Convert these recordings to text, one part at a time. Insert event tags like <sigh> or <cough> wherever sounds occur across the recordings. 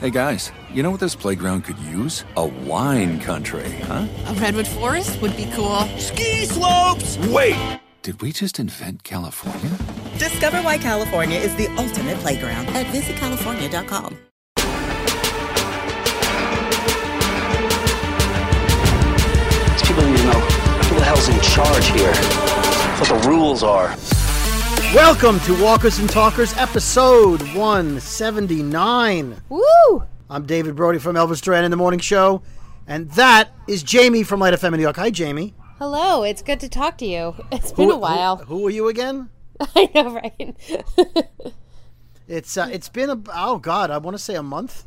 Hey guys, you know what this playground could use? A wine country, huh? A redwood forest would be cool. Ski slopes! Wait! Did we just invent California? Discover why California is the ultimate playground at visitcalifornia.com. These people need to know who the hell's in charge here. What the rules are. Welcome to Walkers and Talkers, episode 179. Woo! I'm David Brody from Elvis Duran in the Morning Show, and that is Jamie from Lite FM in New York. Hi, Jamie. Hello, it's good to talk to you. <laughs> It's been a while. Who, who are you again? <laughs> I know, right? <laughs> It's uh, it's been a oh god, I want to say a month.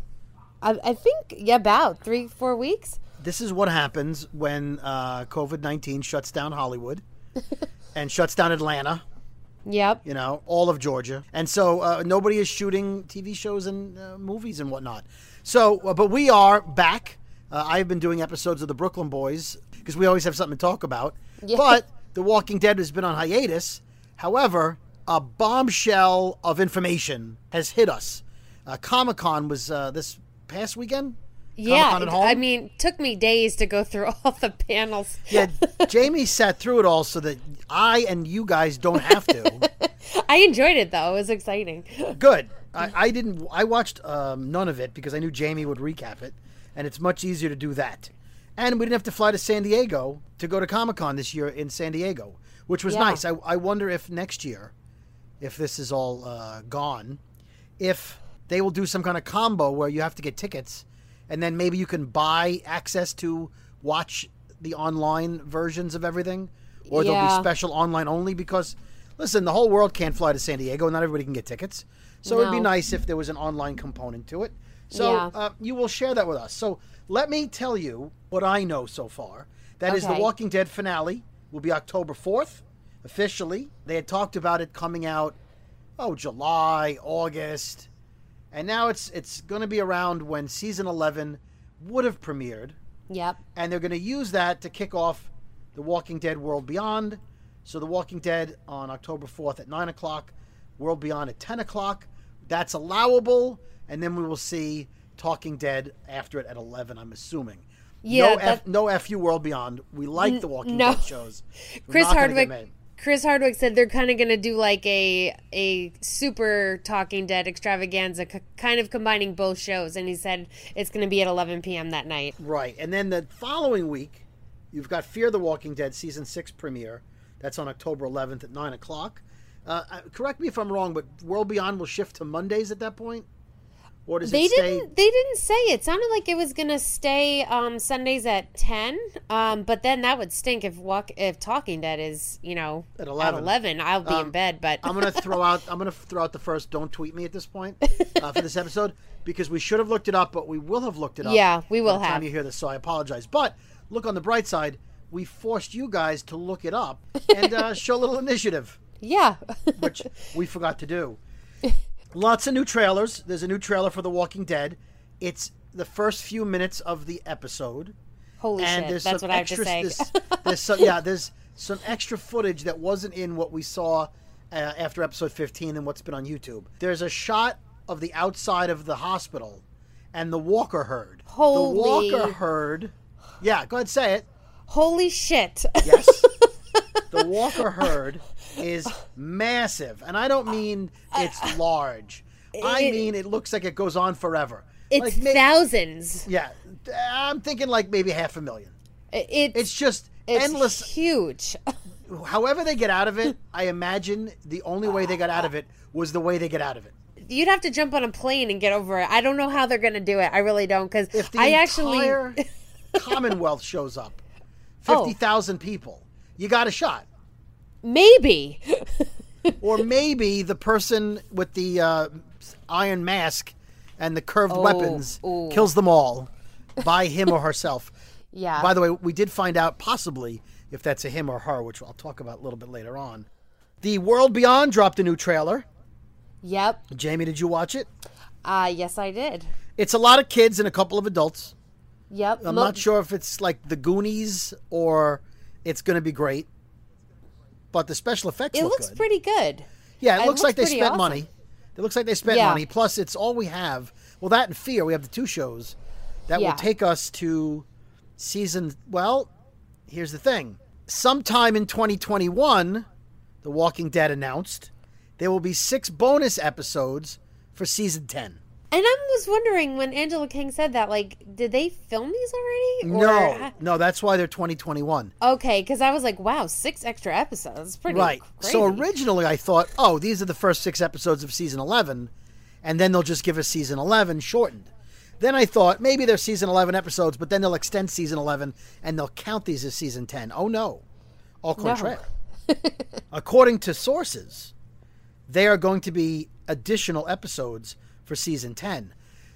I, I think yeah, about three, four weeks. This is what happens when uh, COVID nineteen shuts down Hollywood and shuts down Atlanta. Yep. You know, all of Georgia, and so uh, nobody is shooting TV shows and uh, movies and whatnot. So, uh, but we are back. Uh, I've been doing episodes of the Brooklyn Boys because we always have something to talk about. Yeah. But The Walking Dead has been on hiatus. However, a bombshell of information has hit us. Uh, Comic Con was uh, this past weekend. Yeah, at home? I mean, took me days to go through <laughs> all the panels. Yeah, <laughs> Jamie sat through it all so that I and you guys don't have to. <laughs> I enjoyed it though; it was exciting. Good. I, I didn't. I watched um, none of it because I knew Jamie would recap it, and it's much easier to do that. And we didn't have to fly to San Diego to go to Comic Con this year in San Diego, which was Yeah. nice. I, I wonder if next year, if this is all uh, gone, if they will do some kind of combo where you have to get tickets, and then maybe you can buy access to watch the online versions of everything, or there'll be special online only because. Listen, the whole world can't fly to San Diego. Not everybody can get tickets. So it'd be nice if there was an online component to it. So Yeah. uh, you will share that with us. So let me tell you what I know so far. That is the Walking Dead finale will be October 4th, officially. They had talked about it coming out, oh, July, August. And now it's it's going to be around when season 11 would have premiered. Yep. And they're going to use that to kick off The Walking Dead World Beyond. So The Walking Dead on October 4th at 9 o'clock, World Beyond at 10 o'clock. That's allowable. And then we will see Talking Dead after it at 11, I'm assuming. Yeah, No, F, no FU World Beyond. We like The Walking no. Dead shows. <laughs> We're Chris not gonna get Hardwick. Chris Hardwick said they're kind of going to do like a a super Talking Dead extravaganza, c- kind of combining both shows. And he said it's going to be at 11 p.m. that night. Right. And then the following week, you've got Fear the Walking Dead season six premiere. That's on October 11th at 9 o'clock. Uh, correct me if I'm wrong, but World Beyond will shift to Mondays at that point? Or does They it didn't. They didn't say. It sounded like it was gonna stay um, Sundays at ten. Um, but then that would stink if walk if Talking Dead is you know At 11. At eleven, I'll be in Um, bed. But I'm gonna throw out. I'm gonna throw out the first. Don't tweet me at this point uh, for this episode because we should have looked it up, but we will have looked it up. Yeah, we will by the time have. you hear this. So I apologize. But look on the bright side. We forced you guys to look it up <laughs> and uh, show a little initiative. yeah, which we forgot to do. <laughs> Lots of new trailers. There's a new trailer for The Walking Dead. It's the first few minutes of the episode. Holy and shit! there's That's some what I have to say. There's, there's some, yeah, there's some extra footage that wasn't in what we saw uh, after episode 15 and what's been on YouTube. There's a shot of the outside of the hospital and the Walker herd. Holy- The Walker herd. Yeah, go ahead, say it. Holy shit! Yes. <laughs> the Walker herd is massive, and I don't mean it's large. I mean it looks like it goes on forever. It's Like, thousands. Yeah, I'm thinking like maybe half a million. It's It's just it's endless. huge. <laughs> However they get out of it, I imagine the only way they got out of it was the way they get out of it. You'd have to jump on a plane and get over it. I don't know how they're gonna do it. I really don't because If the I actually <laughs> Commonwealth shows up, Oh. fifty thousand people, you got a shot. Maybe. <laughs> Or maybe the person with the uh, iron mask and the curved Oh, weapons ooh. kills them all by him or herself. <laughs> yeah. By the way, we did find out possibly if that's a him or her, which I'll talk about a little bit later on. The World Beyond dropped a new trailer. Yep. Jamie, did you watch it? Uh yes, I did. It's a lot of kids and a couple of adults. Yep. I'm Mo- not sure if it's like the Goonies or it's going to be great. But the special effects It look looks good. pretty good. Yeah, it, It looks like they spent awesome. money. It looks like they spent Yeah. money. Plus, it's all we have. Well, that and Fear, we have the two shows that Yeah. will take us to season. Well, here's the thing. Sometime in 2021, The Walking Dead announced there will be six bonus episodes for season 10. And I was wondering when Angela Kang said that, like, did they film these already? Or- No, no, that's why they're 2021. Okay, because I was like, wow, six extra episodes. That's pretty Right. Crazy. So originally I thought, oh, these are the first six episodes of season 11, and then they'll just give us season 11 shortened. Then I thought maybe they're season 11 episodes, but then they'll extend season 11 and they'll count these as season 10. Oh, no. Au contraire. <laughs> According to sources, they are going to be additional episodes for season 10.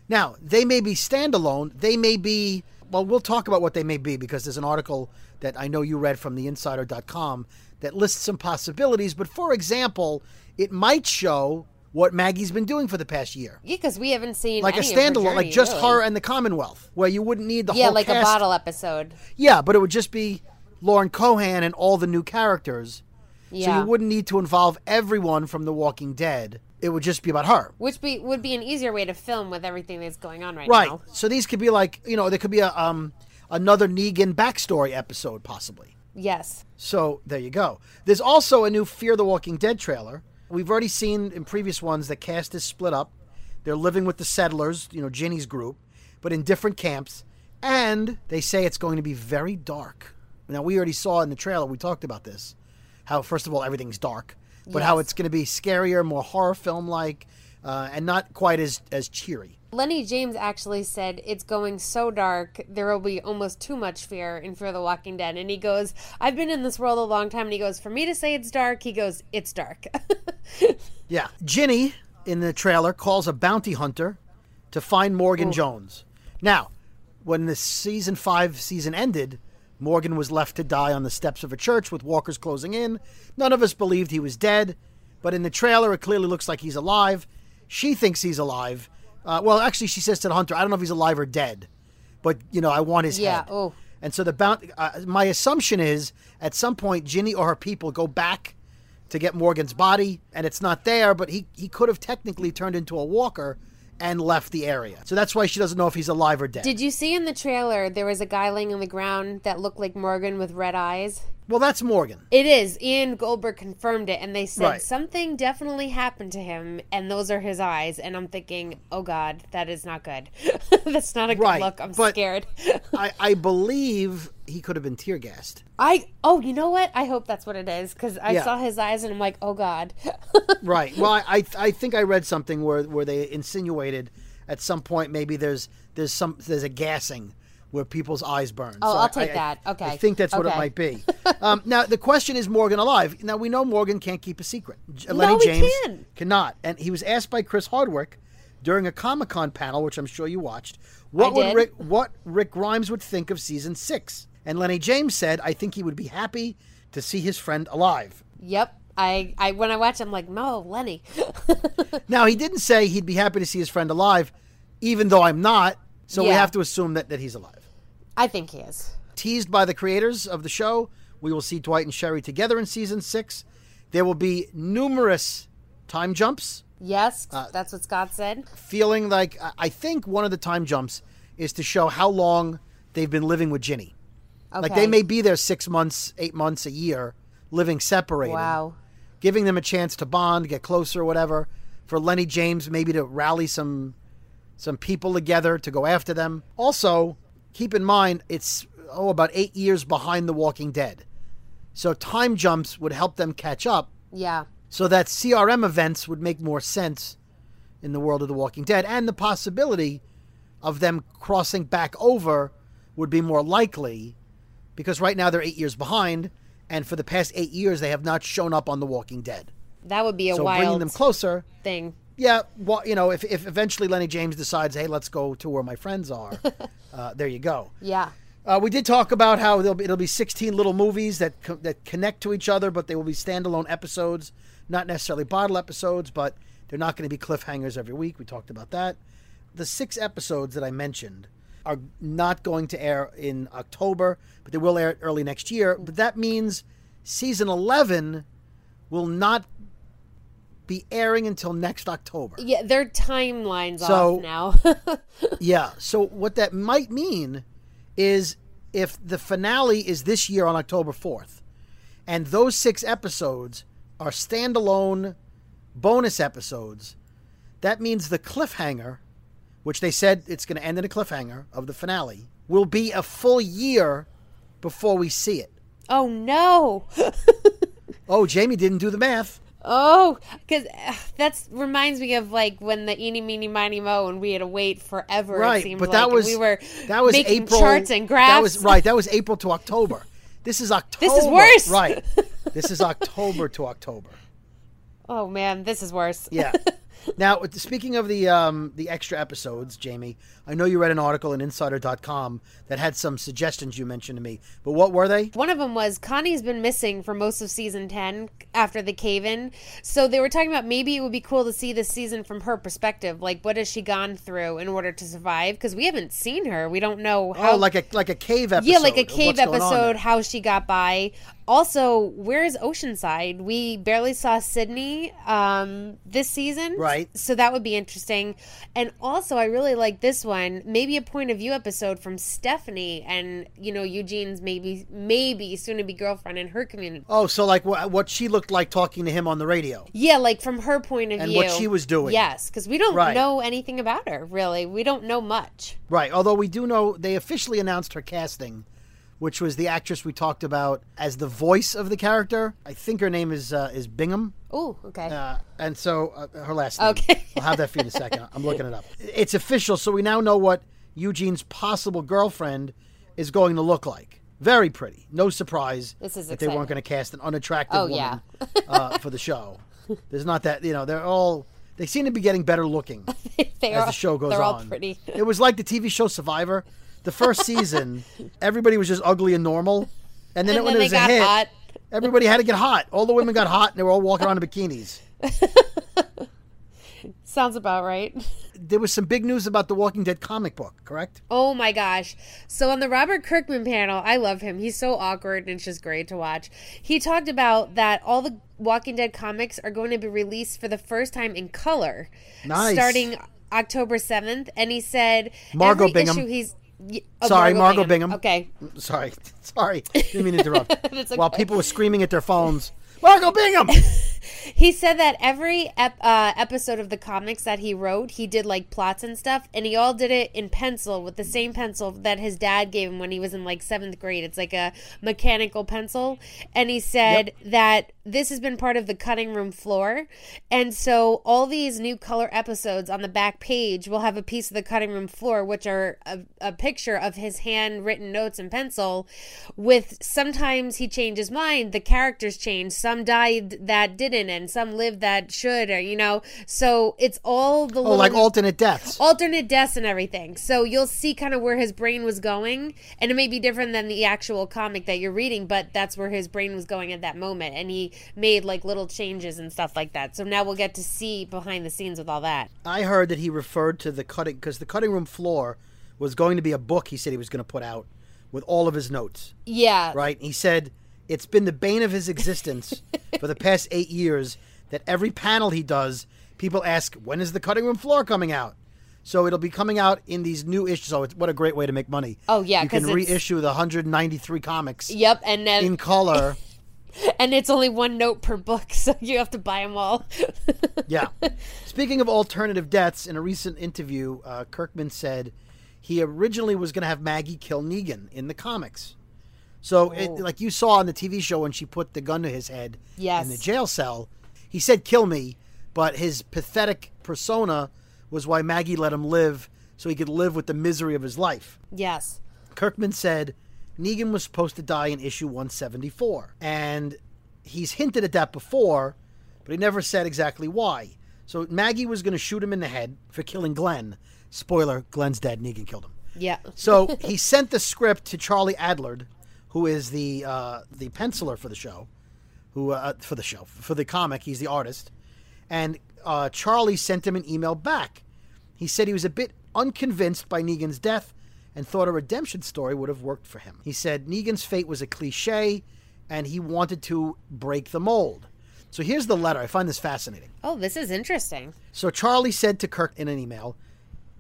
Now, they may be standalone. They may be, well, we'll talk about what they may be because there's an article that I know you read from theinsider.com that lists some possibilities. But for example, it might show what Maggie's been doing for the past year. yeah, because we haven't seen Like a any of her standalone, like just really. her and the Commonwealth, where you wouldn't need the Yeah, whole like a bottle episode. Yeah, but it would just be Lauren Cohan and all the new characters. Yeah. So you wouldn't need to involve everyone from The Walking Dead. It would just be about her. which be would be an easier way to film with everything that's going on right, Right. now. Right. So these could be like, you know, there could be a um another Negan backstory episode possibly. Yes. So there you go. There's also a new Fear the Walking Dead trailer. We've already seen in previous ones the cast is split up. They're living with the settlers, you know, Ginny's group, but in different camps. And they say it's going to be very dark. Now we already saw in the trailer, we talked about this. How first of all everything's dark, but how it's going to be scarier, more horror film like, uh, and not quite as as cheery. Lenny James actually said it's going so dark there will be almost too much fear in Fear the Walking Dead. And he goes, I've been in this world a long time. And he goes, for me to say it's dark, he goes, it's dark. <laughs> Yeah. Ginny in the trailer calls a bounty hunter to find Morgan Jones. Now, when the season five season ended, Morgan was left to die on the steps of a church with walkers closing in. None of us believed he was dead, but in the trailer, it clearly looks like he's alive. She thinks he's alive. Uh, well, actually, she says to the hunter, I don't know if he's alive or dead, but, you know, I want his Yeah, head. oh. And so the bounty, uh, my assumption is at some point, Ginny or her people go back to get Morgan's body, and it's not there, but he, he could have technically turned into a walker and left the area. So that's why she doesn't know if he's alive or dead. Did you see in the trailer there was a guy laying on the ground that looked like Morgan with red eyes? well, that's Morgan. It is. Ian Goldberg confirmed it, and they said Right. something definitely happened to him, and those are his eyes. And I'm thinking, oh God, that is not good. <laughs> That's not a good Right, look. I'm but- scared. I, I believe he could have been tear gassed. I oh, you know what? I hope that's what it is because I Yeah. saw his eyes, and I'm like, oh God. <laughs> Right. Well, I, I I think I read something where where they insinuated at some point maybe there's there's some there's a gassing where people's eyes burn. Oh, So I'll I- take I- that. Okay. I think that's what it might be. <laughs> um, now the question is Morgan alive? Now we know Morgan can't keep a secret. No, Lenny he James can. cannot, and he was asked by Chris Hardwick during a Comic Con panel, which I'm sure you watched. What would. Rick what Rick Grimes would think of season six? And Lenny James said, "I think he would be happy to see his friend alive." yep. I, I when I watch, I'm like, no, Lenny. <laughs> Now, he didn't say he'd be happy to see his friend alive, even though I'm not. So we have to assume that, that he's alive. I think he is. Teased by the creators of the show, we will see Dwight and Sherry together in season six. There will be numerous time jumps. Yes, Uh, that's what Scott said. Feeling like I- I think one of the time jumps is to show how long they've been living with Ginny. Like they may be there six months, eight months, a year, living separated. Wow. Giving them a chance to bond, get closer, whatever. For Lenny James maybe to rally some some people together to go after them. Also, keep in mind it's oh about eight years behind The Walking Dead. So time jumps would help them catch up Yeah. so that CRM events would make more sense in the world of The Walking Dead, and the possibility of them crossing back over would be more likely because right now they're eight years behind, and for the past eight years they have not shown up on The Walking Dead. That would be a so bringing them closer, thing. yeah, well, you know, if, if eventually Lenny James decides, hey, let's go to where my friends are, <laughs> uh, there you go. Yeah. Uh, we did talk about how there'll be, it'll be 16 little movies that co- that connect to each other, but they will be standalone episodes, not necessarily bottle episodes, but they're not going to be cliffhangers every week. We talked about that. The six episodes that I mentioned are not going to air in October, but they will air early next year. But that means season 11 will not be airing until next October. Yeah, their timeline's So- off now. <laughs> Yeah. So what that might mean is if the finale is this year on October 4th, and those six episodes are standalone bonus episodes, that means the cliffhanger, which they said it's going to end in a cliffhanger of the finale, will be a full year before we see it. oh no. <laughs> Oh, Jamie didn't do the math. Oh, because that's reminds me of like when the eeny meeny miny mo and we had to wait forever. Right, but like, that and was we were that was April charts and graphs. That was right. That was April to October. This is October. <laughs> This is worse. Right. <laughs> This is October to October. Oh man, this is worse. Yeah. Now, speaking of the um, the extra episodes, Jamie, I know you read an article in Insider.com that had some suggestions you mentioned to me, but what were they? One of them was Connie's been missing for most of season 10 after the cave in. So they were talking about maybe it would be cool to see this season from her perspective. Like, what has she gone through in order to survive? Because we haven't seen her. We don't know how. oh, like a like a cave episode. yeah, like a cave what's going on episode, how she got by. Also, where's Oceanside? We barely saw Sydney um, this season. Right. So that would be interesting. And also, I really like this one. Maybe a point of view episode from Stephanie and, you know, Eugene's maybe, maybe soon to be girlfriend in her community. Oh, so like what, what she looked like talking to him on the radio. Yeah, like from her point of And view. what she was doing. Yes, because we don't Right. know anything about her, really. We don't know much. Right. Although we do know they officially announced her casting, which was the actress we talked about as the voice of the character. I think her name is uh, is Bingham. Oh, okay. Uh, and so uh, her last name. Okay. I'll have that for you in a second. I'm looking it up. It's official, so we now know what Eugene's possible girlfriend is going to look like. Very pretty. No surprise This is that they weren't going to cast an unattractive Oh, woman yeah. uh, for the show. There's not that, you know, they're all, they seem to be getting better looking <laughs> as are, the show goes on. they're all pretty. It was like the TV show Survivor. The first season, everybody was just ugly and normal. And then And when then it was a hit, hot. everybody had to get hot. All the women got hot and they were all walking around in bikinis. <laughs> Sounds about right. There was some big news about the Walking Dead comic book, correct? Oh my gosh. So on the Robert Kirkman panel, I love him. He's so awkward and it's just great to watch. He talked about that all the Walking Dead comics are going to be released for the first time in color. Nice. Starting October 7th. And he said Margot every Bingham. issue he's. Oh, Sorry, Margot Bingham. Okay. Mm, sorry, <laughs> sorry, didn't mean to interrupt. <laughs> It's While people were screaming at their phones, Margot Bingham. <laughs> He said that every ep- uh, episode of the comics that he wrote, he did like plots and stuff, and he all did it in pencil with the same pencil that his dad gave him when he was in like seventh grade. It's like a mechanical pencil. And he said that this has been part of the cutting room floor. And so all these new color episodes on the back page will have a piece of the cutting room floor, which are a, a picture of his handwritten notes in pencil. With sometimes he changed his mind, the characters changed. Some died that didn't, and some live that should, or you know. So it's all the Oh, little like alternate deaths. alternate deaths and everything. So you'll see kind of where his brain was going, and it may be different than the actual comic that you're reading, but that's where his brain was going at that moment, and he made like little changes and stuff like that. So now we'll get to see behind the scenes with all that. I heard that he referred to the cutting because the cutting room floor was going to be a book he said he was going to put out with all of his notes. Yeah. Right? He said it's been the bane of his existence <laughs> for the past eight years that every panel he does, people ask, when is the cutting room floor coming out? So it'll be coming out in these new issues. So it's, what a great way to make money. Oh, yeah, you can it's- reissue the 193 comics Yep, and then in color. <laughs> and it's only one note per book, <laughs> so you have to buy them all. yeah. Speaking of alternative deaths, in a recent interview, uh, Kirkman said he originally was going to have Maggie kill Negan in the comics. So, it, like you saw on the TV show when she put the gun to his head Yes. in the jail cell, he said, kill me, but his pathetic persona was why Maggie let him live so he could live with the misery of his life. yes. Kirkman said Negan was supposed to die in issue 174. And he's hinted at that before, but he never said exactly why. So Maggie was going to shoot him in the head for killing Glenn. Spoiler Glenn's dead, Negan killed him. Yeah. So <laughs> he sent the script to Charlie Adlard, who is the uh, the penciler for the show, who uh, for the show for the comic. He's the artist, and uh, Charlie sent him an email back. He said he was a bit unconvinced by Negan's death and thought a redemption story would have worked for him. He said Negan's fate was a cliche, and he wanted to break the mold. So here's the letter. I find this fascinating. Oh, this is interesting. So Charlie said to Kirk in an email,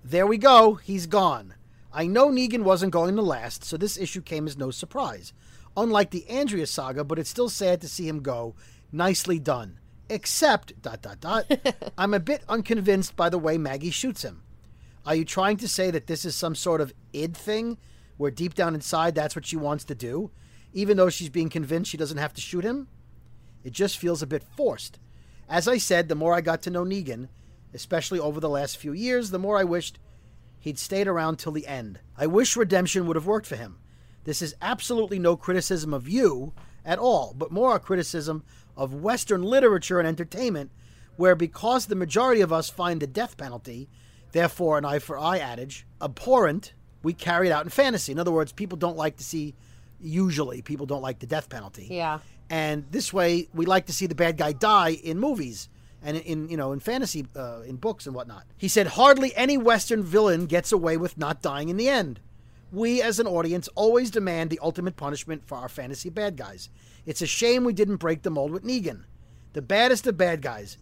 There we go, he's gone. I know Negan wasn't going to last, so this issue came as no surprise. Unlike the Andrea saga, but it's still sad to see him go. Nicely done. Except, dot, dot, dot, <laughs> I'm a bit unconvinced by the way Maggie shoots him. Are you trying to say that this is some sort of id thing, where deep down inside that's what she wants to do, even though she's being convinced she doesn't have to shoot him? It just feels a bit forced. As I said, the more I got to know Negan, especially over the last few years, the more I wished he'd stayed around till the end. I wish redemption would have worked for him. This is absolutely no criticism of you at all, but more a criticism of Western literature and entertainment, where because the majority of us find the death penalty, therefore an eye for eye adage, abhorrent, we carry it out in fantasy. In other words, people don't like to see, usually, people don't like the death penalty. Yeah. And this way, we like to see the bad guy die in movies and in you know in fantasy, uh, in books and whatnot. He said hardly any Western villain gets away with not dying in the end. We, as an audience, always demand the ultimate punishment for our fantasy bad guys. It's a shame we didn't break the mold with Negan, the baddest of bad guys,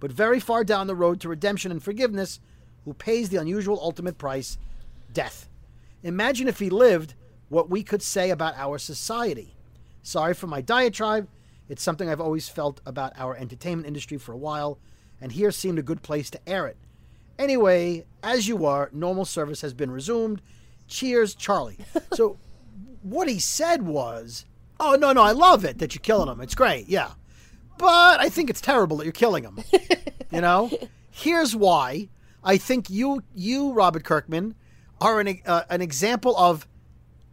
but very far down the road to redemption and forgiveness, who pays the unusual ultimate price, death. Imagine if he lived, what we could say about our society. Sorry for my diatribe. It's something I've always felt about our entertainment industry for a while, and here seemed a good place to air it. Anyway, as you are, normal service has been resumed. Cheers, Charlie. <laughs> so, what he said was, Oh, no, no, I love it that you're killing him. It's great, yeah. But I think it's terrible that you're killing him. <laughs> you know? Here's why. I think you, you Robert Kirkman, are an, uh, an example of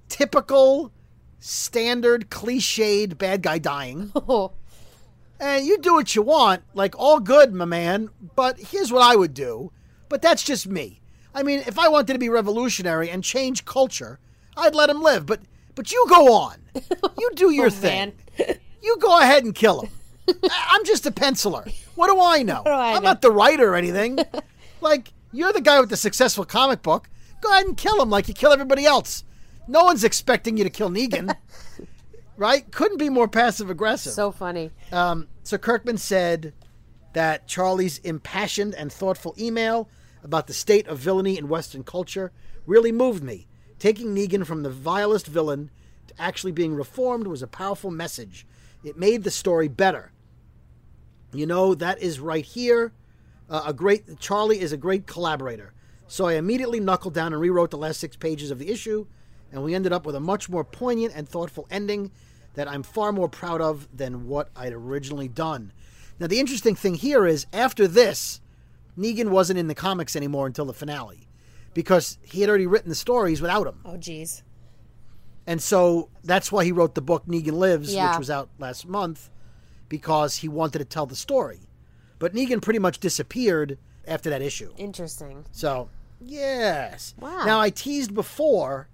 typical, standard, cliched bad guy dying. <laughs> Oh, And you do what you want, like all good, my man. But here's what I would do. But that's just me. I mean, if I wanted to be revolutionary and change culture, I'd let him live. But but you go on. <laughs> You do your Oh, thing. You go ahead and kill him. <laughs> I'm just a penciler. What do I know? do I I'm know? not the writer or anything. like you're the guy with the successful comic book. Go ahead and kill him like you kill everybody else. No one's expecting you to kill Negan. <laughs> right? Couldn't be more passive aggressive. so funny. Um, so Kirkman said that Charlie's impassioned and thoughtful email about the state of villainy in Western culture really moved me. Taking Negan from the vilest villain to actually being reformed was a powerful message. It made the story better. You know, that is right here. Uh, a great Charlie is a great collaborator. So I immediately knuckled down and rewrote the last six pages of the issue, and we ended up with a much more poignant and thoughtful ending that I'm far more proud of than what I'd originally done. Now, the interesting thing here is after this, Negan wasn't in the comics anymore until the finale because he had already written the stories without him. Oh, jeez. And so that's why he wrote the book Negan Lives, Yeah. which was out last month, because he wanted to tell the story. But Negan pretty much disappeared after that issue. Interesting. So, yes. Wow. Now, I teased before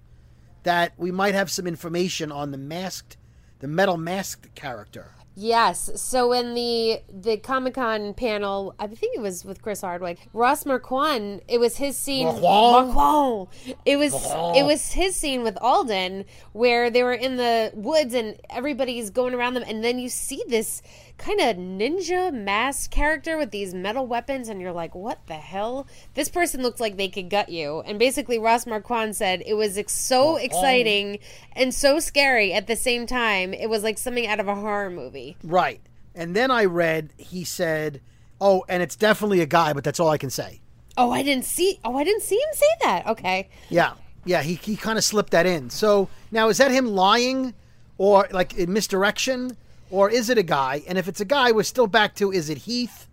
that we might have some information on the masked, the metal masked character. Yes. So in the the Comic Con panel, I think it was with Chris Hardwick, Ross Marquand. It was his scene. Marquand? Marquand. It was it was his scene with Alden where they were in the woods and everybody's going around them, and then you see this kind of ninja mask character with these metal weapons, and you're like, what the hell? This person looks like they could gut you. And basically, Ross Marquand said it was ex- so exciting and so scary at the same time. It was like something out of a horror movie. Right. And then I read he said, "Oh, and it's definitely a guy, but that's all I can say." Oh, I didn't see. Oh, I didn't see him say that. Okay. Yeah. Yeah, he he kind of slipped that in. So, now is that him lying or like in misdirection or is it a guy? And if it's a guy, we're still back to is it Heath?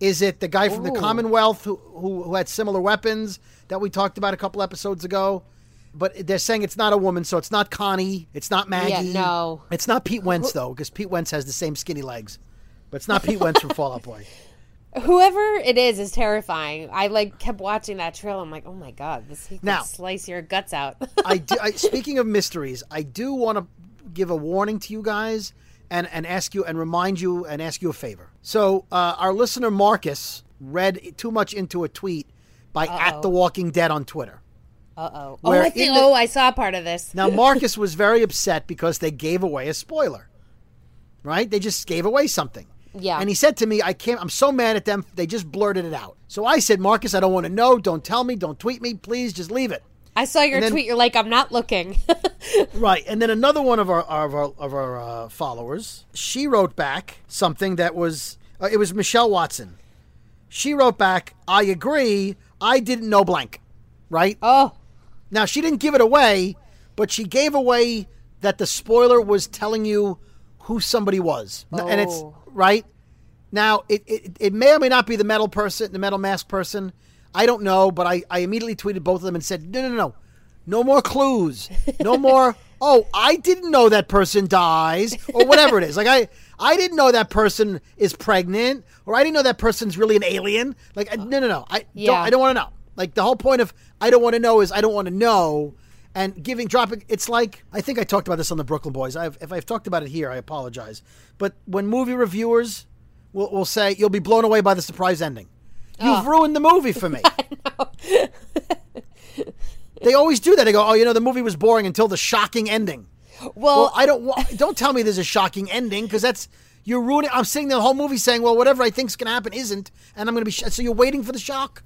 Is it the guy from the Commonwealth who, who who had similar weapons that we talked about a couple episodes ago? But they're saying it's not a woman, so it's not Connie, it's not Maggie. no. It's not Pete Wentz though, because Pete Wentz has the same skinny legs. But it's not Pete Wentz from Fall Out Boy. <laughs> Whoever it is is terrifying. I like kept watching that trail. I'm like, oh my god, this he could Now- slice your guts out. I <laughs> do. I, speaking of mysteries, I do want to give a warning to you guys and and ask you and remind you and ask you a favor. So uh, our listener Marcus read too much into a tweet by at the Walking Dead on Twitter. Uh oh. Oh, I think. the- oh, I saw part of this. Now Marcus <laughs> was very upset because they gave away a spoiler. Right? They just gave away something. Yeah. And he said to me, I can't I'm so mad at them. They just blurted it out. So I said, Marcus, I don't want to know. Don't tell me. Don't tweet me. Please just leave it. I saw your then- tweet. You're like, I'm not looking. <laughs> Right, and then another one of our of our of our uh, followers, she wrote back something that was uh, it was Michelle Watson. She wrote back, "I agree. I didn't know blank." Right oh, now, she didn't give it away, but she gave away that the spoiler was telling you who somebody was, N- and it's Oh. right now. It, it it may or may not be the metal person, the metal mask person. I don't know, but I I immediately tweeted both of them and said, "No, no, no, no more clues, no <laughs> more." Oh, I didn't know that person dies, or whatever it is. Like I, I didn't know that person is pregnant, or I didn't know that person's really an alien. Like I, no, no, no. I don't. Yeah. I don't want to know. Like the whole point of I don't want to know is I don't want to know. And giving dropping, it's like I think I talked about this on the Brooklyn Boys. I've, if I've talked about it here, I apologize. But when movie reviewers will, will say you'll be blown away by the surprise ending, you've oh. ruined the movie for me. <laughs> they always do that. They go, "Oh, you know, the movie was boring until the shocking ending." well, Well, I don't want. Don't tell me there's a shocking ending because that's you're ruining. I'm sitting the whole movie saying, "Well, whatever I think's gonna happen isn't," and I'm gonna be. Sh- so you're waiting for the shock.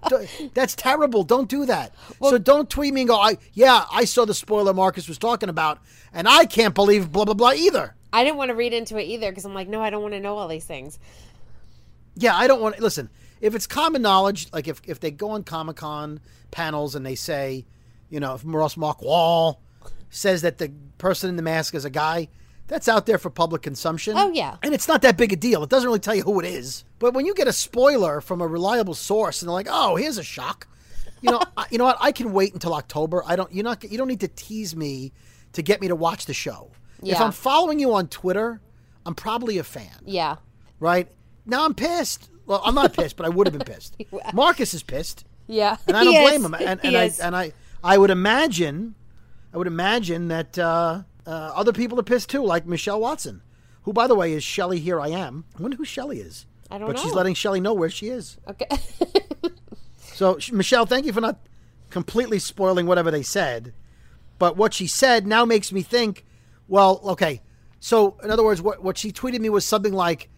<laughs> That's terrible. Don't do that. so don't tweet me and go, "I yeah, I saw the spoiler Marcus was talking about, and I can't believe blah blah blah either." I didn't want to read into it either because I'm like, no, I don't want to know all these things. Yeah, I don't want to listen. If it's common knowledge, like if, if they go on Comic Con panels and they say, you know, if Ross Marquand says that the person in the mask is a guy, that's out there for public consumption. Oh, yeah. And it's not that big a deal. It doesn't really tell you who it is. But when you get a spoiler from a reliable source and they're like, oh, here's a shock. You know, <laughs> I, you know what? I can wait until October. I don't. You're not. You don't need to tease me to get me to watch the show. If I'm following you on Twitter, I'm probably a fan Yeah. right? Now I'm pissed. Well, I'm not pissed, but I would have been <laughs> pissed. Marcus is pissed, Yeah. and I don't is. blame him. And, He and I is. and I I would imagine, I would imagine that uh, uh, other people are pissed too, like Michelle Watson, who, by the way, is Shelly. Here I am. I wonder who Shelly is. I don't but she's letting Shelly know where she is. okay. <laughs> So Michelle, thank you for not completely spoiling whatever they said. But what she said now makes me think. Well, okay. So in other words, what what she tweeted me was something like,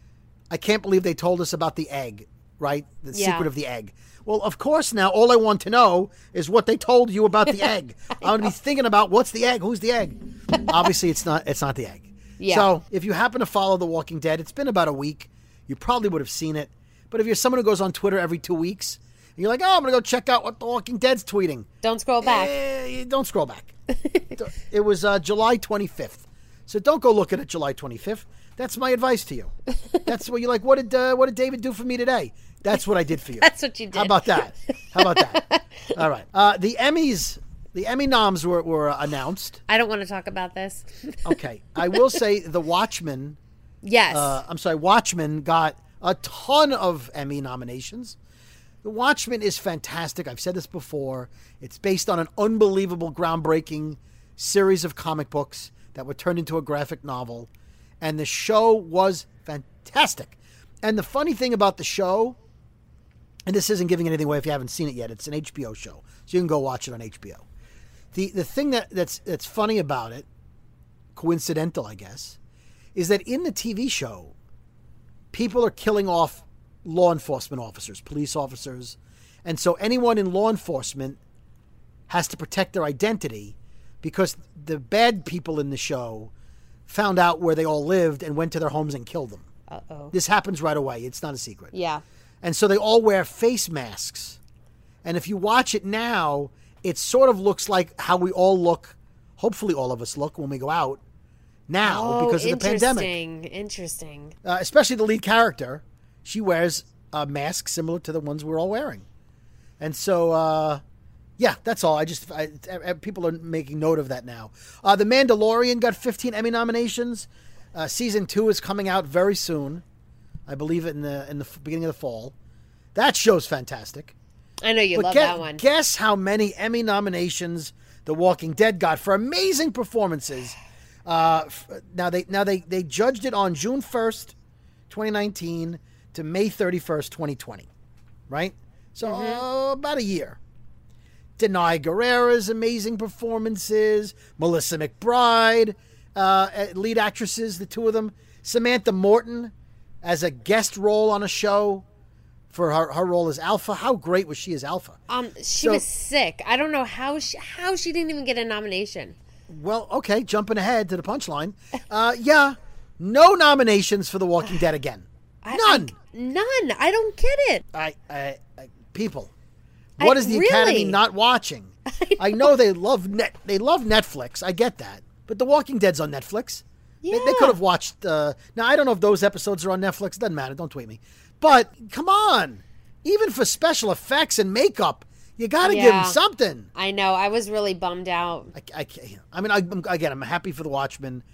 "I can't believe they told us about the egg, right? The Yeah. secret of the egg." Well, of course. Now all I want to know is what they told you about the <laughs> egg. I'm going to be thinking about what's the egg? Who's the egg? <laughs> Obviously, it's not. It's not the egg. Yeah. So if you happen to follow The Walking Dead, it's been about a week. You probably would have seen it. But if you're someone who goes on Twitter every two weeks, and you're like, oh, I'm going to go check out what The Walking Dead's tweeting. don't scroll back. Eh, don't scroll back. <laughs> it was uh, July 25th. So don't go looking at it July 25th. That's my advice to you. That's what you're like. What did uh, what did David do for me today? That's what I did for you. <laughs> That's what you did. How about that? How about that? <laughs> All right. Uh, the Emmys, the Emmy noms were, were announced. I don't want to talk about this. <laughs> Okay. I will say The Watchmen yes. uh, I'm sorry, Watchmen got a ton of Emmy nominations. The Watchmen is fantastic. I've said this before. It's based on an unbelievable, groundbreaking series of comic books that were turned into a graphic novel. And the show was fantastic. And the funny thing about the show, and this isn't giving anything away if you haven't seen it yet, it's an HBO show, so you can go watch it on HBO. The the thing that, that's that's funny about it, coincidental, I guess, is that in the TV show, people are killing off law enforcement officers, police officers, and so anyone in law enforcement has to protect their identity because the bad people in the show found out where they all lived and went to their homes and killed them. Uh oh. This happens right away. It's not a secret. Yeah. And so they all wear face masks. And if you watch it now, it sort of looks like how we all look, hopefully all of us look when we go out now Oh, because of the pandemic. interesting. Interesting. Uh, especially the lead character. She wears a mask similar to the ones we're all wearing. And so, uh, yeah, that's all. I just, I, I- people are making note of that now. Uh, the Mandalorian got 15 Emmy nominations. Uh, season two is coming out very soon. I believe it in the in the beginning of the fall. That show's fantastic. I know you But love that one. guess how many Emmy nominations The Walking Dead got for amazing performances. Uh, f- now they now they they judged it on June first, 2019 to May 31st, 2020, right? So Mm-hmm. uh, about a year. Danai Gurira's amazing performances, Melissa McBride, uh, uh, lead actresses, the two of them, Samantha Morton as a guest role on a show for her, her role as Alpha. How great was she as Alpha? Um, she So- was sick. I don't know how she how she didn't even get a nomination. Well, okay, jumping ahead to the punchline. Uh, yeah, no nominations for The Walking <sighs> Dead again. I- None. I, none. I don't get it. I, I, I people. I- What is the Academy not watching? <laughs> I know. they love net. They love Netflix. I get that, but The Walking Dead's on Netflix. They, they could have watched. Uh, now I don't know if those episodes are on Netflix. Doesn't matter. Don't tweet me. But come on, even for special effects and makeup, you got to give them something. I know. I was really bummed out. I, I, can't- I mean, I, I'm- again, I'm happy for the Watchmen.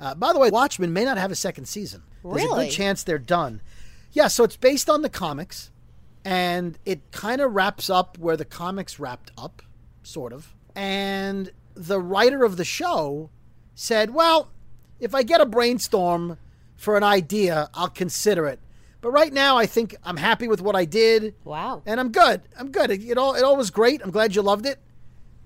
Uh, by the way, Watchmen may not have a second season. There's a good chance they're done. Yeah, so it's based on the comics, and it kind of wraps up where the comics wrapped up, sort of. And the writer of the show said, "Well, if I get a brainstorm for an idea, I'll consider it. But right now, I think I'm happy with what I did, Wow. and I'm good. I'm good. It, it all it all was great. I'm glad you loved it.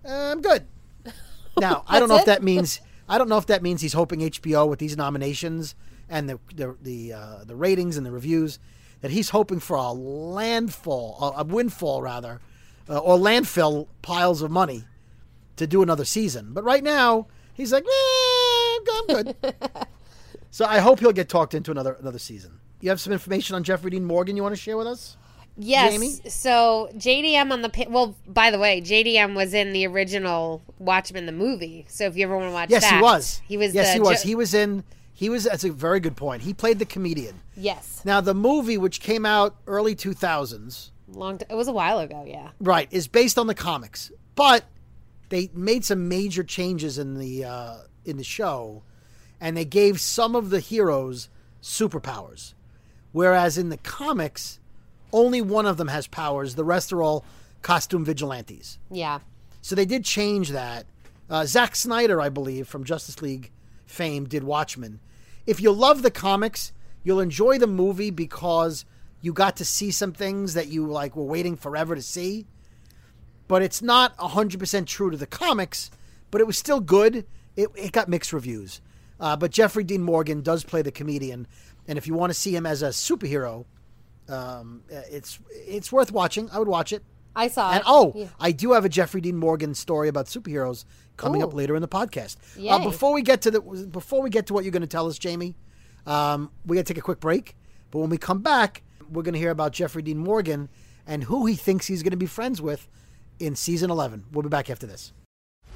Uh, I'm good." <laughs> Now, I don't know That's if that means I don't know if that means he's hoping HBO with these nominations and the the the, uh, the ratings and the reviews that he's hoping for a landfall, a, a windfall rather, uh, or landfill piles of money to do another season. But right now, he's like, eh, I'm good. <laughs> so I hope he'll get talked into another another season. You have some information on Jeffrey Dean Morgan you want to share with us? Yes. Jamie? So JDM on the well. By the way, JDM was in the original Watchmen the movie. So if you ever want to watch Yes, that, he was. He was. Yes, he was. Jo- he was in. He was. That's a very good point. He played the comedian. Yes. Now the movie, which came out early two thousands, Long. T- it was a while ago. Yeah. right, is based on the comics, but they made some major changes in the uh, in the show, and they gave some of the heroes superpowers, whereas in the comics, only one of them has powers. The rest are all costume vigilantes. Yeah. So they did change that. Uh, Zack Snyder, I believe, from Justice League fame, did Watchmen. If you love the comics, you'll enjoy the movie because you got to see some things that you like were waiting forever to see. But it's not 100% true to the comics, but it was still good. It, it got mixed reviews. Uh, but Jeffrey Dean Morgan does play the comedian. And if you want to see him as a superhero, um, uh, it's it's worth watching. I would watch it. I saw And it. oh, Yeah. I do have a Jeffrey Dean Morgan story about superheroes coming up later in the podcast. Uh, before we get to the before we get to what you're going to tell us, Jamie, um, we got to take a quick break. But when we come back, we're going to hear about Jeffrey Dean Morgan and who he thinks he's going to be friends with in season 11. We'll be back after this.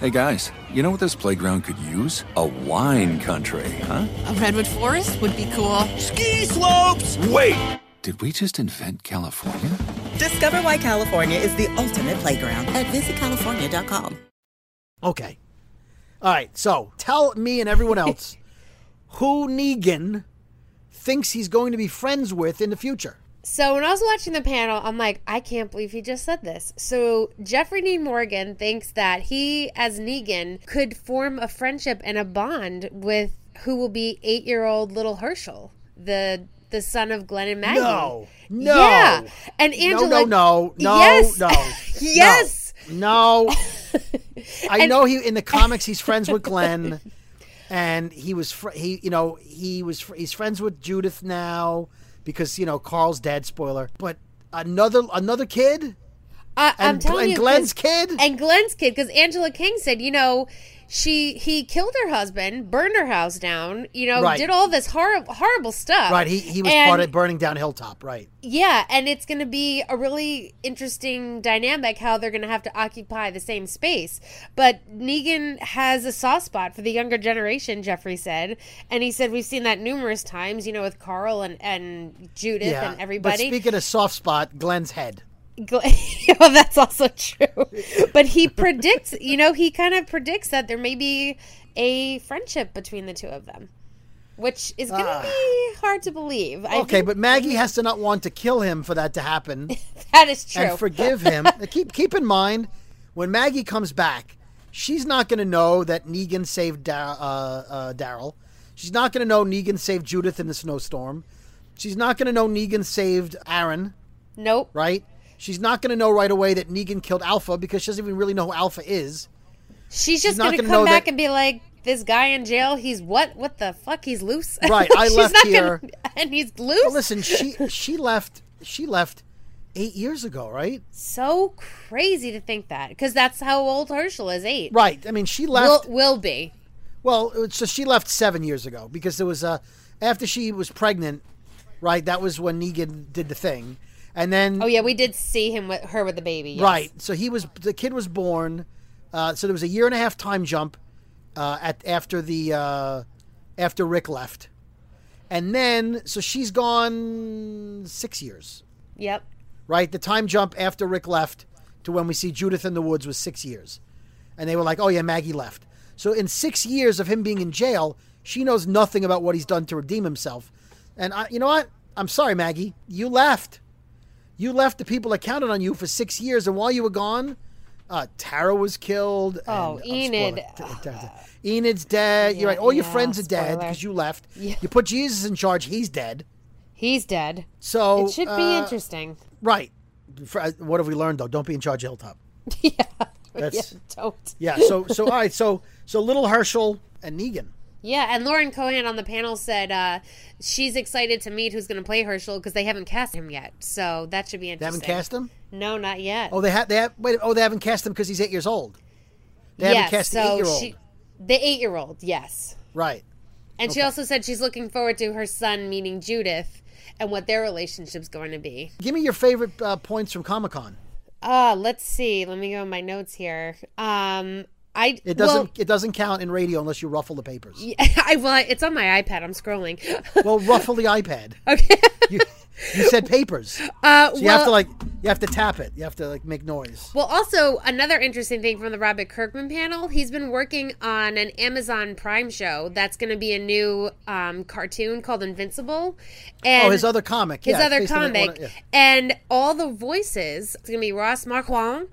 Hey guys, you know what this playground could use? A wine country, huh? A redwood forest would be cool. Ski slopes! Wait! Did we just invent California? Discover why California is the ultimate playground at visitcalifornia.com. Okay. All right. So tell me and everyone <laughs> else who Negan thinks he's going to be friends with in the future. So when I was watching the panel, I'm like, I can't believe he just said this. So Jeffrey Dean Morgan thinks that he, as Negan, could form a friendship and a bond with who will be eight year old little Hershel, the the son of Glenn and Maggie. No. No. Yeah. And Angela. No, no, no, no, yes. no. <laughs> yes. No. no. <laughs> I know he in the comics he's friends with Glenn, <laughs> and he was fr- he you know he was fr- he's friends with Judith now because you know Carl's dead. Spoiler. But another another kid. I, I'm And- telling and you, Glenn's kid? and Glenn's kid, because Angela Kang said, you know, she he killed her husband, burned her house down, you know, Right. did all this horrible horrible stuff. Right. He he was And- part of burning down Hilltop. Right. Yeah, and it's going to be a really interesting dynamic how they're going to have to occupy the same space. But Negan has a soft spot for the younger generation, Jeffrey said. And he said we've seen that numerous times, you know, with Carl and, and Judith Yeah. and everybody. But speaking of soft spot, Glenn's head. <laughs> Well, that's also true. But he predicts, you know, he kind of predicts that there may be a friendship between the two of them, which is going to be hard to believe. I Ah. Okay, think but Maggie has to not want to kill him for that to happen. <laughs> that is true. and forgive him. <laughs> keep keep in mind when Maggie comes back, she's not going to know that Negan saved da- uh, uh, Daryl. She's not going to know Negan saved Judith in the snowstorm. She's not going to know Negan saved Aaron, Nope. right? She's not going to know right away that Negan killed Alpha because she doesn't even really know who Alpha is. She's just going to come back that- and be like, this guy in jail, he's what? What the fuck? He's loose. <laughs> Right, I left not here- gonna- <laughs> and he's loose. But listen, she she left she left eight years ago, right? so crazy to think that because that's how old Hershel is. Eight. Right. I mean, she Will left. will be. Well, so she left seven years ago because there was a after she was pregnant, right? That was when Negan did the thing, and then Oh yeah, we did see him with her with the baby. yes. right. So he was the kid was born. Uh, so there was a year and a half time jump uh, at after the uh, after Rick left, and then so she's gone six years, Yep. right? The time jump after Rick left to when we see Judith in the woods was six years, and they were like, "Oh yeah, Maggie left." So in six years of him being in jail, she knows nothing about what he's done to redeem himself. And I, you know what? I'm sorry, Maggie. You left. You left the people that counted on you for six years, and while you were gone, uh, Tara was killed. Oh, and, Enid. spoiler, Enid's dead. You're right. All your yeah, friends are dead because you left. <laughs> Yeah. You put Jesus in charge. He's dead. He's dead. So it should be uh, interesting. Right. Uh, what have we learned though? Don't be in charge of Hilltop. <laughs> yeah. <laughs> That's yeah. Don't. yeah. So so all right. So so little Hershel and Negan. Yeah, and Lauren Cohan on the panel said uh, she's excited to meet who's going to play Hershel because they haven't cast him yet. So that should be interesting. They haven't cast him. No, not yet. Oh, they have. They have. Wait. Oh, they haven't cast him because he's eight years old. They yes, haven't cast the so eight-year-old. she, the eight-year-old, yes. Right. And she also said she's looking forward to her son meeting Judith and what their relationship's going to be. Give me your favorite uh, points from Comic Con. Uh, let's see. Let me go in my notes here. Um, I It doesn't. Well, it doesn't count in radio unless you ruffle the papers. Yeah, I well, it's on my iPad. I'm scrolling. <laughs> Well, ruffle the iPad. okay. You, You said papers. <laughs> Uh, So you have to like you have to tap it. You have to like make noise. Well, also another interesting thing from the Robert Kirkman panel, he's been working on an Amazon Prime show that's going to be a new um, cartoon called Invincible. And oh, his other comic. his yeah, other comic, one- yeah. and all the voices. It's going to be Ross Marquand,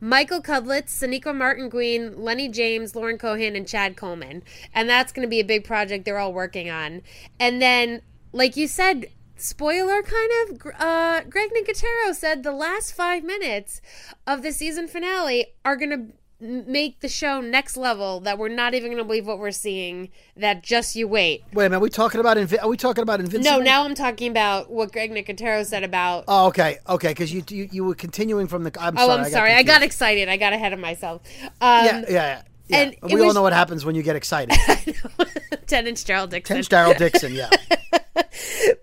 Michael Cudlitz, Sonequa Martin Green, Lenny James, Lauren Cohan, and Chad Coleman, and that's going to be a big project they're all working on. And then, like you said. Spoiler, kind of. Uh, Greg Nicotero said the last five minutes of the season finale are going to make the show next level. That we're not even going to believe what we're seeing. That just you wait. Wait a minute. Are we talking about Invi- Are we talking about Invincible? No, now I'm talking about what Greg Nicotero said about. Oh, okay, okay. Because you, you you were continuing from the. I'm oh, sorry. I'm sorry. I got confused. excited. I got ahead of myself. Um, Yeah, yeah, yeah. Yeah. and we all was- know what happens when you get excited. <laughs> <laughs> Ten inch Gerald Dixon. Tench Daryl Dixon. Yeah. <laughs>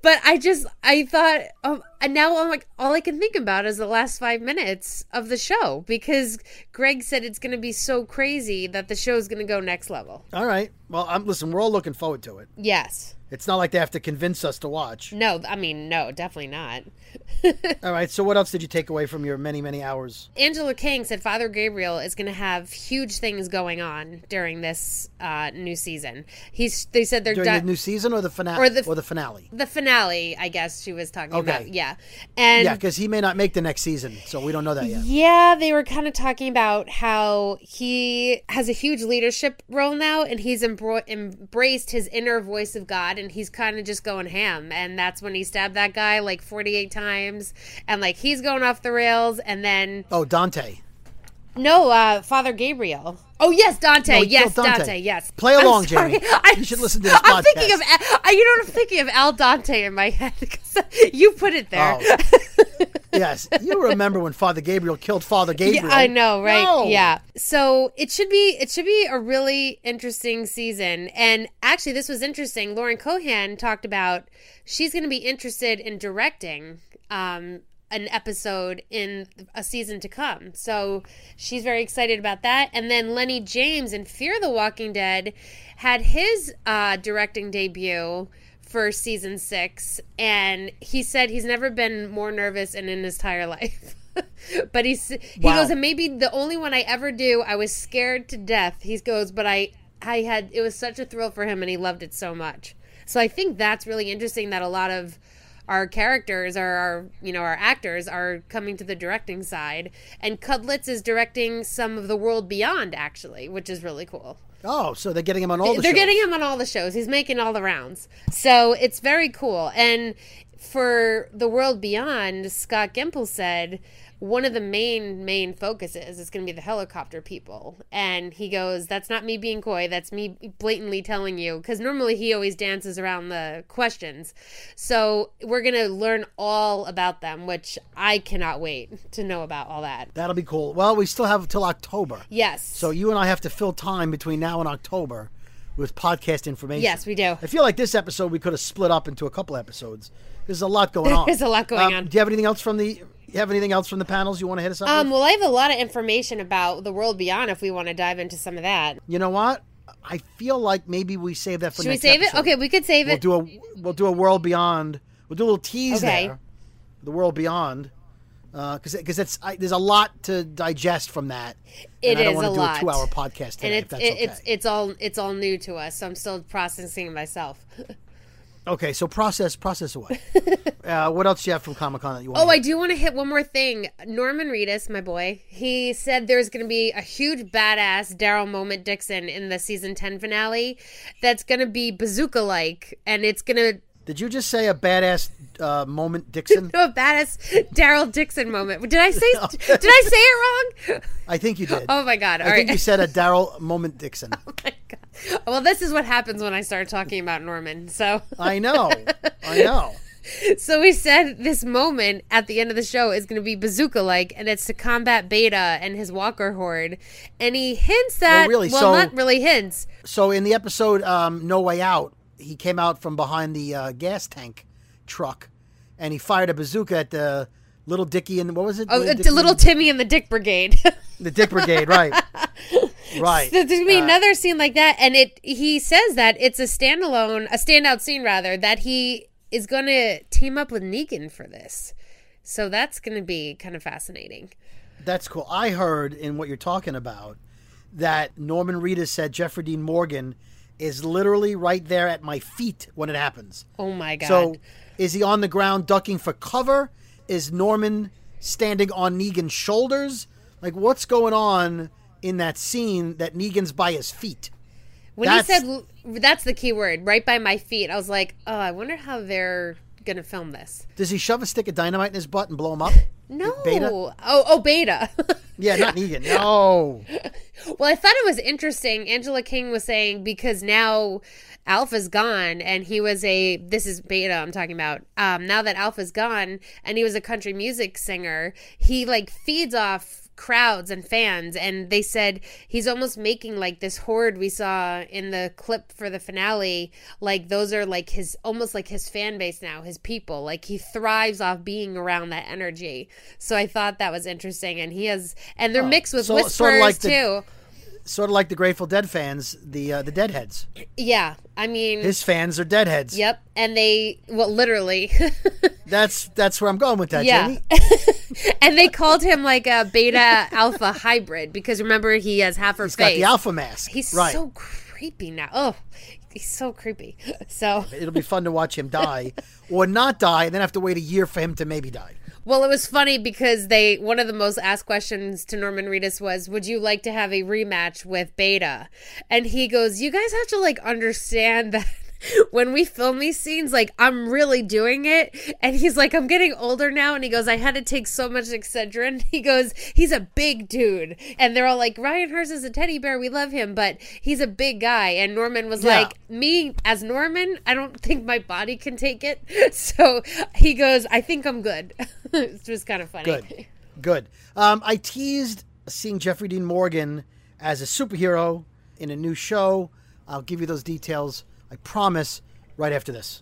But I just, I thought, um, and now I'm like, all I can think about is the last five minutes of the show because Greg said it's going to be so crazy that the show's going to go next level. All right. Well, I'm listen. We're all looking forward to it. Yes. It's not like they have to convince us to watch. No, I mean, no, definitely not. <laughs> All right. So what else did you take away from your many many hours? Angela Kang said Father Gabriel is going to have huge things going on during this uh, new season. He's. They said they're During done. the new season or the finale? Or the- or the finale? the finale, I guess she was talking Okay. about. Yeah, and Yeah, because he may not make the next season, so we don't know that yet. Yeah, they were kind of talking about how he has a huge leadership role now and he's embro- embraced his inner voice of God and he's kind of just going ham. And that's when he stabbed that guy like 48 times and like he's going off the rails. And then, Oh, Dante. no, uh, Father Gabriel. Oh, yes, Dante. No, yes, Dante. Dante. Yes. Play along. Jamie. <laughs> I- You should listen to this I'm thinking of, podcast. You know what I'm thinking of Al Dante in my <laughs> head because <laughs> you put it there. Oh. <laughs> yes, you remember when Father Gabriel killed Father Gabriel? Yeah, I know, right? No. Yeah. So it should be it should be a really interesting season. And actually, this was interesting. Lauren Cohan talked about she's going to be interested in directing um, an episode in a season to come. So she's very excited about that. And then Lenny James in Fear the Walking Dead had his uh, directing debut for season six, and he said he's never been more nervous in, in his entire <laughs> life. but he's he Wow. goes, and maybe the only one I ever do, I was scared to death. He goes, but I I had it was such a thrill for him, and he loved it so much. So I think that's really interesting that a lot of our characters or our you know our actors are coming to the directing side and Cudlitz is directing some of the world beyond actually which is really cool Oh, so they're getting him on all the they're shows. getting him on all the shows. He's making all the rounds. So it's very cool. And for the world beyond, Scott Gimple said one of the main main focuses is going to be the helicopter people. And he goes, "That's not me being coy. That's me blatantly telling you." Because normally he always dances around the questions. So we're going to learn all about them, which I cannot wait to know about all that. That'll be cool. Well, we still have till October. Yes. So you and I have to fill time between now and October with podcast information. Yes, we do. I feel like this episode we could have split up into a couple episodes. There's a lot going <laughs> on. There's a lot going Um, on. Do you have anything else from the? You have anything else from the panels you want to hit us up Um, with? well, I have a lot of information about the world beyond if we want to dive into some of that. You know what? I feel like maybe we save that for Should we save it? Okay, we could save We'll it. do a we'll do a world beyond. We'll do a little tease Okay. there. The world beyond. Because because it's I, there's a lot to digest from that. It and I don't want a to do lot. a two hour podcast today. and if it's that's it, okay. it's it's all it's all new to us, so I'm still processing myself. <laughs> Okay, so process process away. <laughs> uh, what else do you have from Comic Con that you want? Oh, I do want to hit one more thing. Norman Reedus, my boy, he said there's going to be a huge badass Daryl Moment Dixon in the season 10 finale that's going to be bazooka like, and it's going to Did you just say a badass uh, moment, Dixon? <laughs> a badass Daryl Dixon moment. Did I say <laughs> did I say it wrong? I think you did. Oh my god! All I right. think you said a <laughs> Daryl moment, Dixon. Oh my God. Well, this is what happens when I start talking about Norman. So, I know. I know. so we said this moment at the end of the show is going to be bazooka like, and it's to combat Beta and his Walker horde. And he hints that, Oh, really? well, So- not really hints. So in the episode um, No Way Out, he came out from behind the uh, gas tank truck, and he fired a bazooka at the little Dicky and what was it? Oh, Little little Timmy and the Dick Brigade. <laughs> the Dick Brigade, right? <laughs> right. There's gonna be Uh, another scene like that, and it he says that it's a standalone, a standout scene rather that he is going to team up with Negan for this. So that's going to be kind of fascinating. That's cool. I heard in what you're talking about that Norman Reedus said Jeffrey Dean Morgan is literally right there at my feet when it happens. Oh my god. So is he on the ground ducking for cover? Is Norman standing on Negan's shoulders? Like what's going on in that scene that Negan's by his feet? when that's- he said that's the key word, right by my feet, I was like, "Oh, I wonder how they're going to film this." Does he shove a stick of dynamite in his butt and blow him up? No. Beta? Oh, oh, Beta. <laughs> Yeah, not Negan. No. Well, I thought it was interesting. Angela Kang was saying because now Alpha's gone and he was a this is beta I'm talking about. Um now that Alpha's gone and he was a country music singer, he like feeds off crowds and fans and they said he's almost making like this horde we saw in the clip for the finale like those are like his almost like his fan base now his people like he thrives off being around that energy so i thought that was interesting and he has and they're mixed with so- whispers sort of like the- too sort of like the Grateful Dead fans, the uh, the Deadheads. Yeah, I mean, His fans are Deadheads. yep, and they well, literally, <laughs> That's that's where I'm going with that, yeah, Jamie. <laughs> <laughs> and they called him like a beta alpha hybrid because remember he has half her He's got the alpha mask. He's right. so creepy now. Oh, he's so creepy. <laughs> So It'll be fun to watch him die <laughs> or not die, and then have to wait a year for him to maybe die. Well, it was funny because they one of the most asked questions to Norman Reedus was, "Would you like to have a rematch with Beta?" And he goes, "You guys have to like understand that." <laughs> When we film these scenes, like I'm really doing it, and he's like, I'm getting older now, and he goes, I had to take so much Excedrin. <laughs> He goes, he's a big dude, and they're all like, Ryan Hurst is a teddy bear, we love him, but he's a big guy. And Norman was Yeah. like, me as Norman, I don't think my body can take it. <laughs> So he goes, I think I'm good. it was kind of funny. Good. Good. Um, I teased seeing Jeffrey Dean Morgan as a superhero in a new show. I'll give you those details, I promise, right after this.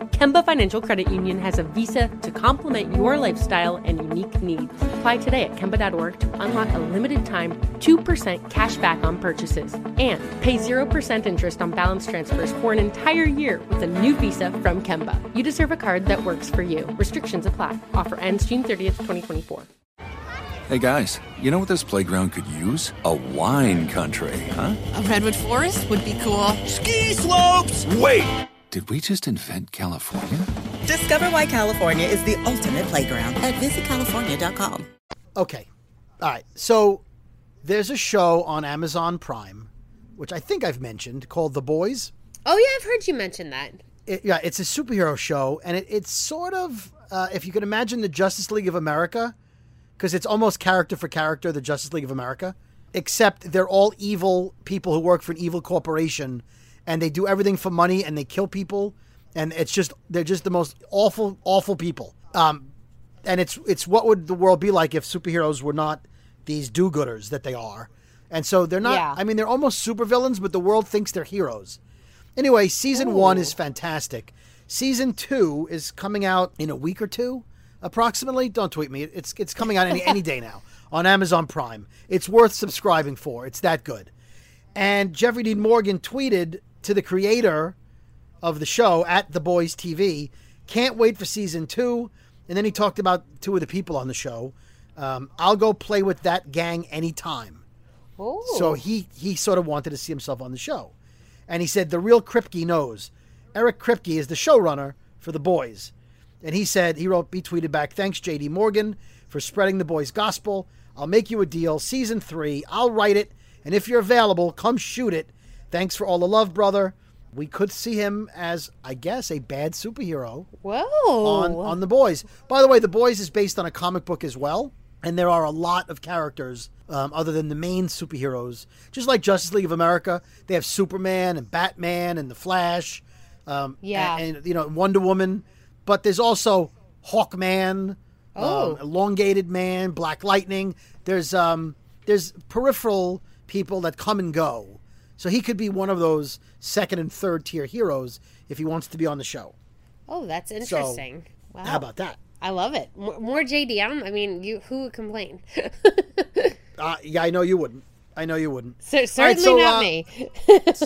Kemba Financial Credit Union has a visa to complement your lifestyle and unique needs. Apply today at Kemba.org to unlock a limited time 2% cash back on purchases and pay 0% interest on balance transfers for an entire year with a new visa from Kemba. You deserve a card that works for you. Restrictions apply. Offer ends June 30th, 2024. Hey guys, you know what this playground could use? A wine country, huh? A redwood forest would be cool. Ski slopes! Wait! Did we just invent California? Discover why California is the ultimate playground at visitcalifornia.com. Okay. All right. So there's a show on Amazon Prime, which I think I've mentioned, called The Boys. Oh yeah, I've heard you mention that. It, yeah, it's a superhero show, and it, it's sort of, uh, if you can imagine the Justice League of America, because it's almost character for character, the Justice League of America, except they're all evil people who work for an evil corporation, and they do everything for money, and they kill people, and it's just they're just the most awful, awful people. Um, and it's it's what would the world be like if superheroes were not these do-gooders that they are, and so they're not. Yeah. I mean, they're almost supervillains, but the world thinks they're heroes. Anyway, season one is fantastic. Season two is coming out in a week or two, approximately. Don't tweet me. It's it's coming out any <laughs> any day now on Amazon Prime. It's worth subscribing for. It's that good. And Jeffrey Dean Morgan tweeted to the creator of the show at The Boys TV, can't wait for season two. And then he talked about two of the people on the show, Um, I'll go play with that gang anytime. Oh. So he he sort of wanted to see himself on the show, and he said the real Kripke knows. Eric Kripke is the showrunner for the boys, and he said he wrote he tweeted back, "Thanks J.D. Morgan for spreading the boys' gospel. I'll make you a deal, season three. I'll write it, and if you're available, come shoot it. Thanks for all the love, brother." We could see him as, I guess, a bad superhero Whoa. on on the boys. By the way, the boys is based on a comic book as well, and there are a lot of characters um, other than the main superheroes. Just like Justice League of America, they have Superman and Batman and the Flash, um, Yeah. and, and, you know Wonder Woman. But there's also Hawkman, Oh. um, Elongated Man, Black Lightning. There's um, there's peripheral people that come and go. So he could be one of those second and third tier heroes if he wants to be on the show. oh, that's interesting. wow. How about that? I love it. More, more JDM. I mean, you who would complain? <laughs> Uh, yeah, I know you wouldn't. I know you wouldn't. Cer- certainly so, not uh, me.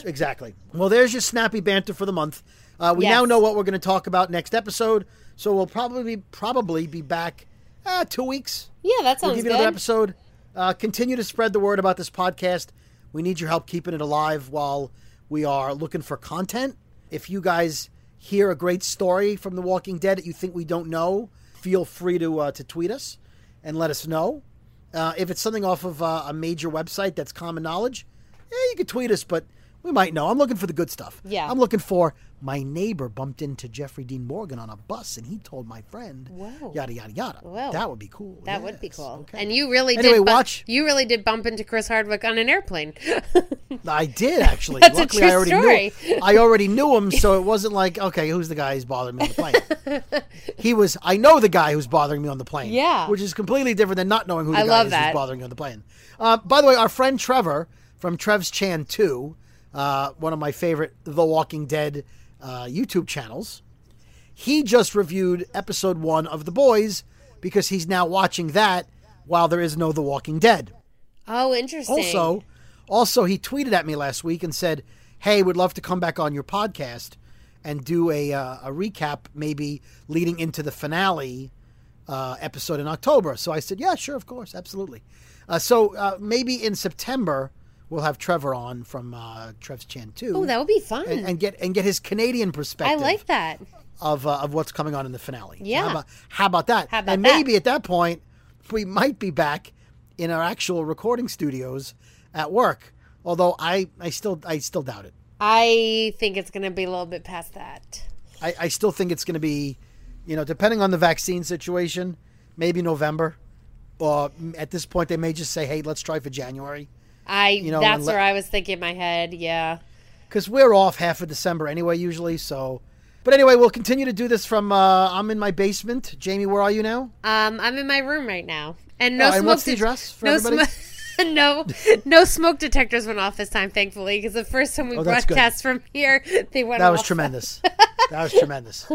exactly. Well, there's your snappy banter for the month. Uh, we now know what we're going to talk about next episode, so we'll probably probably be back uh, two weeks. yeah, that We'll give you good. another episode. Uh, continue to spread the word about this podcast. We need your help keeping it alive while we are looking for content. If you guys hear a great story from The Walking Dead that you think we don't know, feel free to uh, to tweet us and let us know. Uh, if it's something off of uh, a major website that's common knowledge, yeah, you can tweet us, but we might know. I'm looking for the good stuff. Yeah. I'm looking for my neighbor bumped into Jeffrey Dean Morgan on a bus and he told my friend, Whoa. yada, yada, yada. Whoa. That would be cool. That would be cool. Okay. And you really Anyway, did. bu- watch. You really did bump into Chris Hardwick on an airplane. <laughs> I did actually. That's a true I already story. knew. I already knew him, so it <laughs> wasn't like, okay, who's the guy who's bothering me on the plane? he was. I know the guy who's bothering me on the plane. Yeah. which is completely different than not knowing who the I guy love is that. who's bothering you on the plane. Uh, by the way, our friend Trevor from Trev's Chan Two, uh, one of my favorite The Walking Dead uh, YouTube channels, he just reviewed episode one of The Boys because he's now watching that while there is no The Walking Dead. oh, interesting. Also, also he tweeted at me last week and said, "Hey, would love to come back on your podcast and do a uh, a recap, maybe leading into the finale uh, episode in October." So I said, "Yeah, sure, of course, absolutely." Uh, so uh, maybe in September we'll have Trevor on from uh, Trev's Chan too, oh, that would be fun. and, and get and get his Canadian perspective. I like that. of uh, of what's coming on in the finale. So Yeah. how about, how about that? How about and that? maybe at that point, we might be back in our actual recording studios at work. Although I, I still I still doubt it. I think it's going to be a little bit past that. I, I still think it's going to be, you know, depending on the vaccine situation, maybe November. Or at this point, they may just say, "Hey, let's try for January," I know, that's where I was thinking in my head. Yeah. because we're off half of December anyway, usually. So, but anyway, we'll continue to do this from. Uh, I'm in my basement. Jamie, where are you now? Um, I'm in my room right now, and no Oh, and smoke. what's the address for no everybody? smo- <laughs> no, no smoke detectors went off this time, thankfully, because the first time we Oh, good. broadcast from here, <laughs> they went off. That off. was tremendous. <laughs> that was tremendous.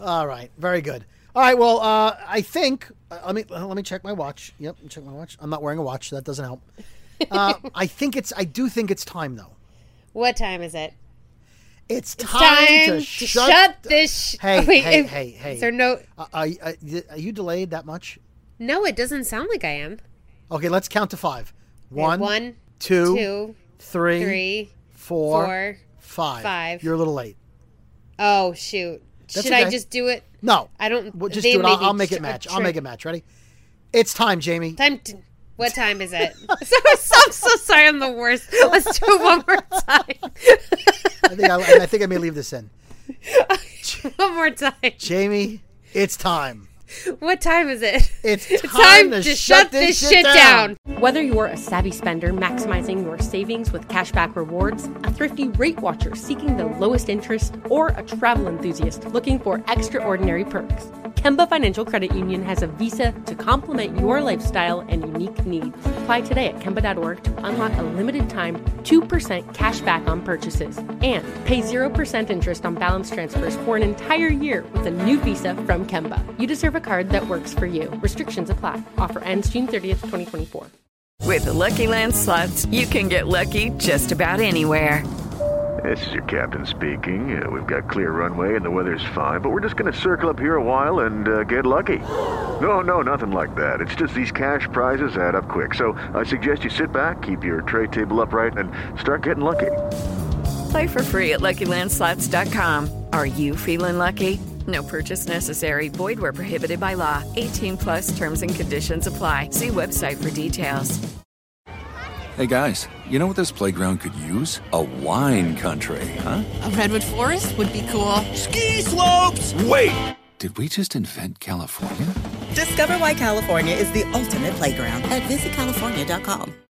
All right, very good. All right, well, uh, I think uh, let me let me check my watch. Yep, check my watch. I'm not wearing a watch, so that doesn't help. Uh, <laughs> I think it's. I do think it's time though. What time is it? It's It's time, time to, to shut. shut this. Sh- Hey, <laughs> Wait, hey, if- hey, hey. Is there no? Uh, are, are, you delayed that much? No, it doesn't sound like I am. Okay, let's count to five. Okay, One, one, two, two, three, three, four, four. five. five. You're a little late. Oh shoot! That's Should I just do it? No, I don't. Well, just do it. I'll, I'll make it match. I'll make it match. Ready? It's time, Jamie. Time. To, what time is it? <laughs> so, so, I'm so sorry. I'm the worst. Let's do it one more time. I think I, I think I may leave this in. <laughs> one more time. Jamie, it's time. What time is it? It's <laughs> It's time, time to, to shut, shut this, this shit shit down. down. Whether you're a savvy spender maximizing your savings with cashback rewards, a thrifty rate watcher seeking the lowest interest, or a travel enthusiast looking for extraordinary perks, Kemba Financial Credit Union has a visa to complement your lifestyle and unique needs. Apply today at Kemba.org to unlock a limited time 2% cash back on purchases and pay 0% interest on balance transfers for an entire year with a new visa from Kemba. You deserve a card that works for you. Restrictions apply. Offer ends June 30th, 2024. With the Lucky Land slots, you can get lucky just about anywhere. This is your captain speaking. Uh, we've got clear runway and the weather's fine, but we're just going to circle up here a while and uh, get lucky. No, no, nothing like that. It's just these cash prizes add up quick. So I suggest you sit back, keep your tray table upright, and start getting lucky. Play for free at LuckyLandSlots.com. Are you feeling lucky? No purchase necessary. Void where prohibited by law. 18 plus terms and conditions apply. See website for details. Hey guys, you know what this playground could use? A wine country, huh? A redwood forest would be cool. Ski slopes! Wait! Did we just invent California? Discover why California is the ultimate playground at visitcalifornia.com.